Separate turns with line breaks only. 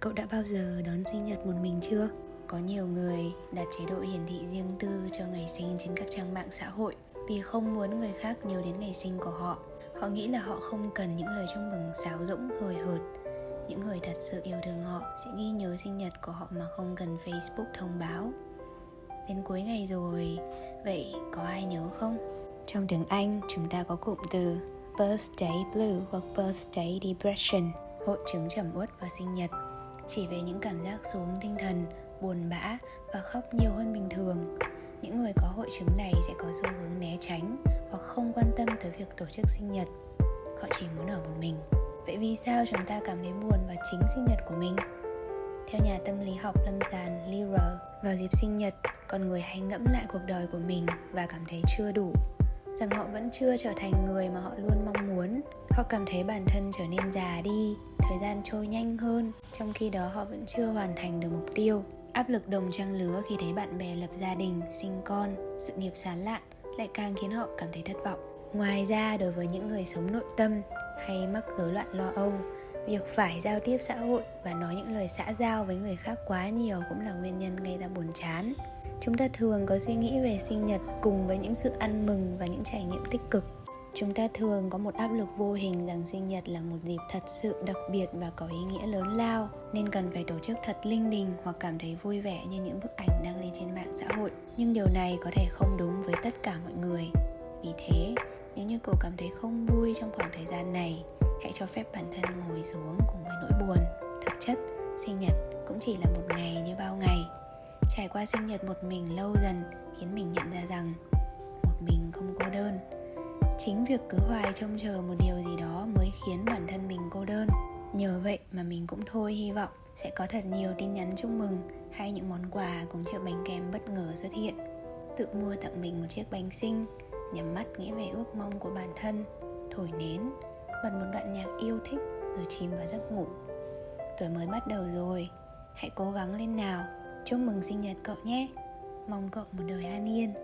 Cậu đã bao giờ đón sinh nhật một mình chưa? Có nhiều người đặt chế độ hiển thị riêng tư cho ngày sinh trên các trang mạng xã hội vì không muốn người khác nhớ đến ngày sinh của họ. Họ nghĩ là họ không cần những lời chúc mừng sáo rỗng hời hợt. Những người thật sự yêu thương họ sẽ ghi nhớ sinh nhật của họ mà không cần Facebook thông báo. Đến cuối ngày rồi, vậy có ai nhớ không? Trong tiếng Anh, chúng ta có cụm từ birthday blue hoặc birthday depression, hội chứng trầm uất vào sinh nhật, chỉ về những cảm giác xuống tinh thần, buồn bã và khóc nhiều hơn bình thường. Những người có hội chứng này sẽ có xu hướng né tránh hoặc không quan tâm tới việc tổ chức sinh nhật. Họ chỉ muốn ở một mình. Vậy vì sao chúng ta cảm thấy buồn vào chính sinh nhật của mình? Theo nhà tâm lý học lâm sàng Lira, vào dịp sinh nhật, con người hay ngẫm lại cuộc đời của mình và cảm thấy chưa đủ rằng họ vẫn chưa trở thành người mà họ luôn mong muốn họ cảm thấy bản thân trở nên già đi thời gian trôi nhanh hơn, trong khi đó họ vẫn chưa hoàn thành được mục tiêu. Áp lực đồng trang lứa khi thấy bạn bè lập gia đình, sinh con, sự nghiệp sán lạn lại càng khiến họ cảm thấy thất vọng. Ngoài ra, đối với những người sống nội tâm hay mắc rối loạn lo âu, việc phải giao tiếp xã hội và nói những lời xã giao với người khác quá nhiều cũng là nguyên nhân gây ra buồn chán. Chúng ta thường có suy nghĩ về sinh nhật cùng với những sự ăn mừng và những trải nghiệm tích cực chúng ta thường có một áp lực vô hình rằng sinh nhật là một dịp thật sự đặc biệt và có ý nghĩa lớn lao, nên cần phải tổ chức thật linh đình hoặc cảm thấy vui vẻ như những bức ảnh đăng lên trên mạng xã hội. Nhưng điều này có thể không đúng với tất cả mọi người. Vì thế, nếu như cậu cảm thấy không vui trong khoảng thời gian này, hãy cho phép bản thân ngồi xuống cùng với nỗi buồn. Thực chất, sinh nhật cũng chỉ là một ngày như bao ngày. Trải qua sinh nhật một mình lâu dần khiến mình nhận ra rằng chính việc cứ hoài trông chờ một điều gì đó mới khiến bản thân mình cô đơn. Nhờ vậy mà mình cũng thôi hy vọng sẽ có thật nhiều tin nhắn chúc mừng hay những món quà cùng chiếc bánh kem bất ngờ xuất hiện. Tự mua tặng mình một chiếc bánh sinh nhắm mắt nghĩ về ước mong của bản thân, thổi nến, bật một đoạn nhạc yêu thích rồi chìm vào giấc ngủ. Tuổi mới bắt đầu rồi, hãy cố gắng lên nào. Chúc mừng sinh nhật cậu nhé. Mong cậu một đời an yên.